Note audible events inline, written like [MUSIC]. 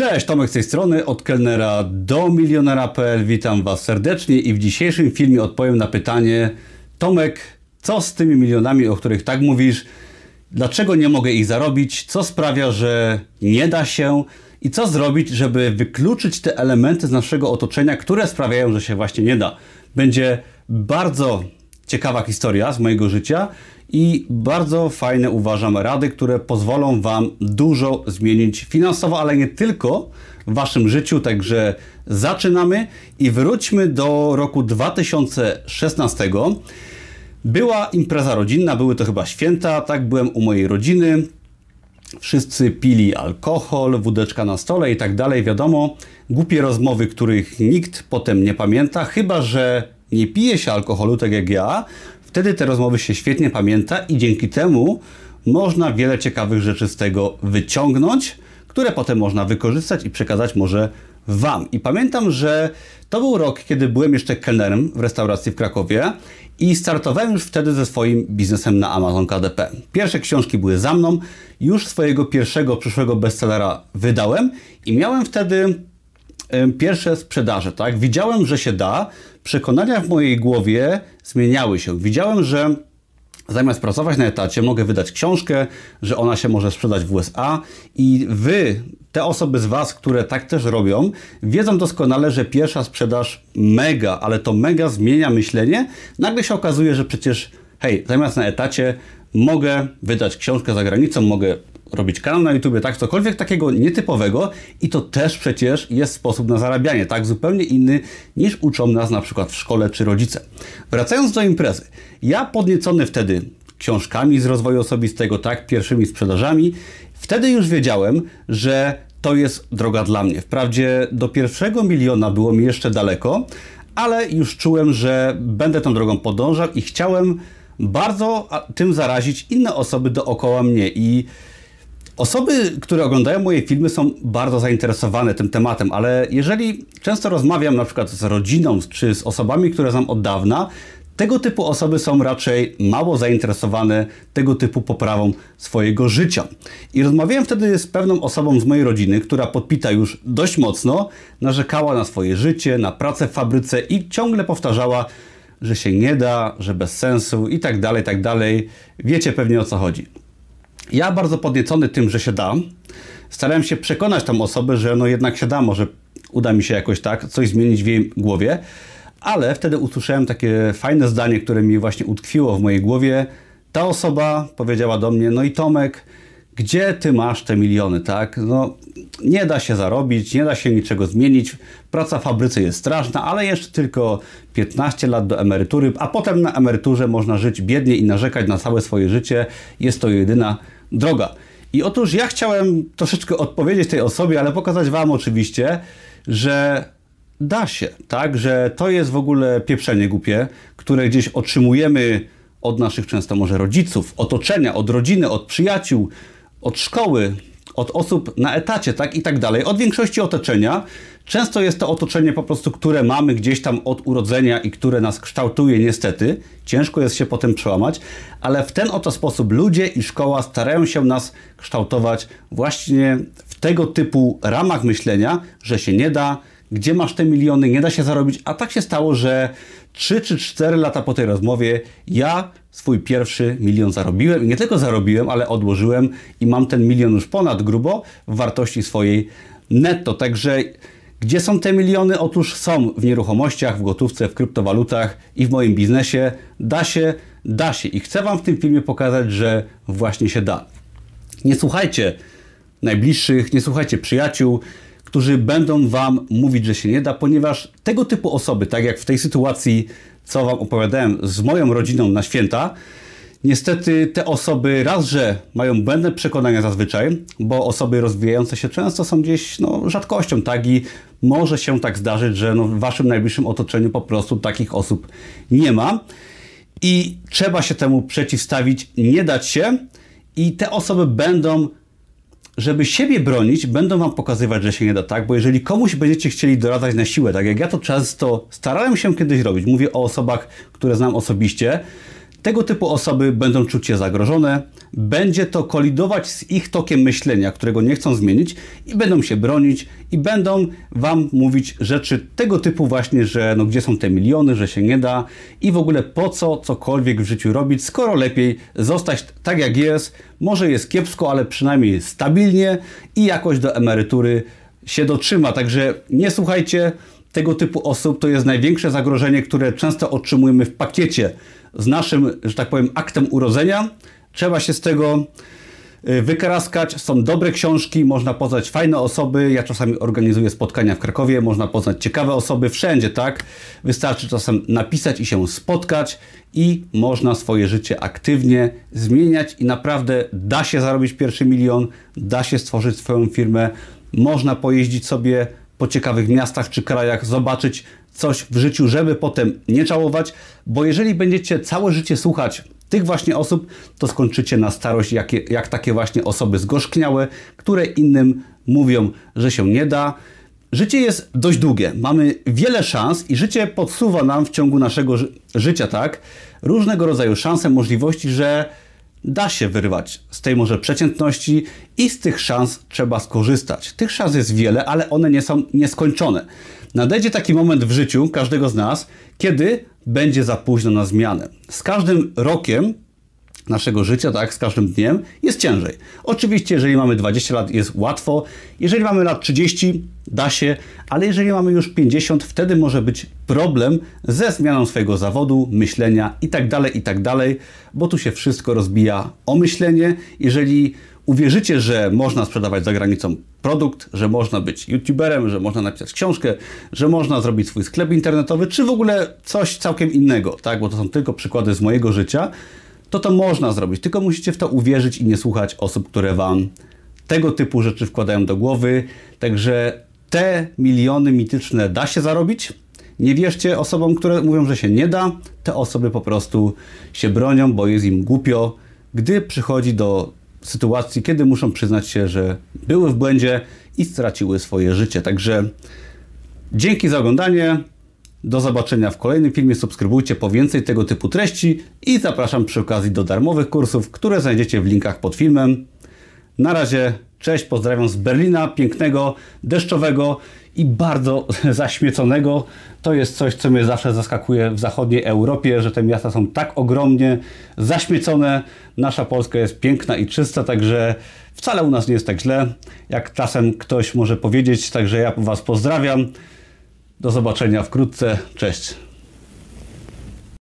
Cześć, Tomek z tej strony, od kelnera do milionera.pl. Witam Was serdecznie i w dzisiejszym filmie odpowiem na pytanie Tomek, co z tymi milionami, o których tak mówisz? Dlaczego nie mogę ich zarobić? Co sprawia, że nie da się? I co zrobić, żeby wykluczyć te elementy z naszego otoczenia, które sprawiają, że się właśnie nie da? Będzie bardzo ciekawa historia z mojego życia i bardzo fajne uważam rady, które pozwolą Wam dużo zmienić finansowo, ale nie tylko w Waszym życiu. Także zaczynamy i wróćmy do roku 2016. Była impreza rodzinna, były to chyba święta, tak, byłem u mojej rodziny. Wszyscy pili alkohol, wódeczka na stole i tak dalej, wiadomo. Głupie rozmowy, których nikt potem nie pamięta, chyba że nie pije się alkoholu, tak jak ja, Wtedy te rozmowy się świetnie pamięta i dzięki temu można wiele ciekawych rzeczy z tego wyciągnąć, które potem można wykorzystać i przekazać może Wam. I pamiętam, że to był rok, kiedy byłem jeszcze kelnerem w restauracji w Krakowie i startowałem już wtedy ze swoim biznesem na Amazon KDP. Pierwsze książki były za mną, już swojego pierwszego przyszłego bestsellera wydałem i miałem wtedy pierwsze sprzedaże, tak? Widziałem, że się da. Przekonania w mojej głowie zmieniały się. Widziałem, że zamiast pracować na etacie, mogę wydać książkę, że ona się może sprzedać w USA i wy, te osoby z Was, które tak też robią, wiedzą doskonale, że pierwsza sprzedaż mega, ale to mega zmienia myślenie. Nagle się okazuje, że przecież hej, zamiast na etacie mogę wydać książkę za granicą, mogę robić kanał na YouTube, tak, cokolwiek takiego nietypowego i to też przecież jest sposób na zarabianie, tak, zupełnie inny niż uczą nas na przykład w szkole czy rodzice. Wracając do imprezy, ja podniecony wtedy książkami z rozwoju osobistego, tak, pierwszymi sprzedażami, wtedy już wiedziałem, że to jest droga dla mnie. Wprawdzie do pierwszego miliona było mi jeszcze daleko, ale już czułem, że będę tą drogą podążał i chciałem bardzo tym zarazić inne osoby dookoła mnie. I Osoby, które oglądają moje filmy są bardzo zainteresowane tym tematem, ale jeżeli często rozmawiam na przykład z rodziną czy z osobami, które znam od dawna, tego typu osoby są raczej mało zainteresowane tego typu poprawą swojego życia. I rozmawiałem wtedy z pewną osobą z mojej rodziny, która podpita już dość mocno, narzekała na swoje życie, na pracę w fabryce i ciągle powtarzała, że się nie da, że bez sensu i tak dalej, tak dalej. Wiecie pewnie o co chodzi. Ja bardzo podniecony tym, że się da, starałem się przekonać tą osobę, że no jednak się da, może uda mi się jakoś tak coś zmienić w jej głowie, ale wtedy usłyszałem takie fajne zdanie, które mi właśnie utkwiło w mojej głowie. Ta osoba powiedziała do mnie, no i Tomek, gdzie ty masz te miliony, tak? No, nie da się zarobić, nie da się niczego zmienić. Praca w fabryce jest straszna, ale jeszcze tylko 15 lat do emerytury, a potem na emeryturze można żyć biednie i narzekać na całe swoje życie. Jest to jedyna droga. I otóż ja chciałem troszeczkę odpowiedzieć tej osobie, ale pokazać Wam oczywiście, że da się, tak? Że to jest w ogóle pieprzenie głupie, które gdzieś otrzymujemy od naszych często może rodziców, otoczenia, od rodziny, od przyjaciół, od szkoły, od osób na etacie, tak i tak dalej, od większości otoczenia. Często jest to otoczenie po prostu, które mamy gdzieś tam od urodzenia i które nas kształtuje niestety. Ciężko jest się potem przełamać, ale w ten oto sposób ludzie i szkoła starają się nas kształtować właśnie w tego typu ramach myślenia, że się nie da, gdzie masz te miliony, nie da się zarobić, a tak się stało, że 3 czy 4 lata po tej rozmowie ja swój pierwszy milion zarobiłem i nie tylko zarobiłem, ale odłożyłem i mam ten milion już ponad grubo w wartości swojej netto. Także gdzie są te miliony? Otóż są w nieruchomościach, w gotówce, w kryptowalutach i w moim biznesie. Da się, da się i chcę Wam w tym filmie pokazać, że właśnie się da. Nie słuchajcie najbliższych, nie słuchajcie przyjaciół, którzy będą Wam mówić, że się nie da, ponieważ tego typu osoby, tak jak w tej sytuacji, co Wam opowiadałem z moją rodziną na święta, Niestety te osoby raz, że mają błędne przekonania zazwyczaj, bo osoby rozwijające się często są gdzieś no, rzadkością, tak? I może się tak zdarzyć, że no, w waszym najbliższym otoczeniu po prostu takich osób nie ma. I trzeba się temu przeciwstawić, nie dać się. I te osoby będą żeby siebie bronić, będą wam pokazywać, że się nie da tak, bo jeżeli komuś będziecie chcieli doradzać na siłę, tak jak ja to często starałem się kiedyś robić, mówię o osobach, które znam osobiście, tego typu osoby będą czuć się zagrożone, będzie to kolidować z ich tokiem myślenia, którego nie chcą zmienić i będą się bronić i będą wam mówić rzeczy tego typu właśnie, że no gdzie są te miliony, że się nie da i w ogóle po co cokolwiek w życiu robić, skoro lepiej zostać tak jak jest, może jest kiepsko, ale przynajmniej stabilnie i jakoś do emerytury się dotrzyma. Także nie słuchajcie tego typu osób, to jest największe zagrożenie, które często otrzymujemy w pakiecie z naszym, że tak powiem, aktem urodzenia. Trzeba się z tego y, wykaraskać. Są dobre książki, można poznać fajne osoby. Ja czasami organizuję spotkania w Krakowie, można poznać ciekawe osoby wszędzie, tak? Wystarczy czasem napisać i się spotkać i można swoje życie aktywnie zmieniać i naprawdę da się zarobić pierwszy milion, da się stworzyć swoją firmę, można pojeździć sobie po ciekawych miastach czy krajach, zobaczyć coś w życiu, żeby potem nie żałować, bo jeżeli będziecie całe życie słuchać tych właśnie osób, to skończycie na starość jak, jak takie właśnie osoby zgorzkniałe, które innym mówią, że się nie da. Życie jest dość długie, mamy wiele szans i życie podsuwa nam w ciągu naszego ży życia, tak? Różnego rodzaju szanse, możliwości, że da się wyrwać z tej może przeciętności i z tych szans trzeba skorzystać. Tych szans jest wiele, ale one nie są nieskończone. Nadejdzie taki moment w życiu każdego z nas, kiedy będzie za późno na zmianę. Z każdym rokiem naszego życia, tak, z każdym dniem jest ciężej. Oczywiście, jeżeli mamy 20 lat, jest łatwo. Jeżeli mamy lat 30, da się, ale jeżeli mamy już 50, wtedy może być problem ze zmianą swojego zawodu, myślenia itd., tak itd., tak bo tu się wszystko rozbija o myślenie. Jeżeli uwierzycie, że można sprzedawać za granicą produkt, że można być youtuberem, że można napisać książkę, że można zrobić swój sklep internetowy, czy w ogóle coś całkiem innego, tak? bo to są tylko przykłady z mojego życia, to to można zrobić. Tylko musicie w to uwierzyć i nie słuchać osób, które Wam tego typu rzeczy wkładają do głowy. Także te miliony mityczne da się zarobić. Nie wierzcie osobom, które mówią, że się nie da. Te osoby po prostu się bronią, bo jest im głupio, gdy przychodzi do sytuacji, kiedy muszą przyznać się, że były w błędzie i straciły swoje życie. Także dzięki za oglądanie. Do zobaczenia w kolejnym filmie. Subskrybujcie po więcej tego typu treści i zapraszam przy okazji do darmowych kursów, które znajdziecie w linkach pod filmem. Na razie, cześć, pozdrawiam z Berlina, pięknego, deszczowego i bardzo [LAUGHS] zaśmieconego. To jest coś, co mnie zawsze zaskakuje w zachodniej Europie, że te miasta są tak ogromnie zaśmiecone. Nasza Polska jest piękna i czysta, także wcale u nas nie jest tak źle, jak czasem ktoś może powiedzieć. Także ja Was pozdrawiam. Do zobaczenia wkrótce. Cześć.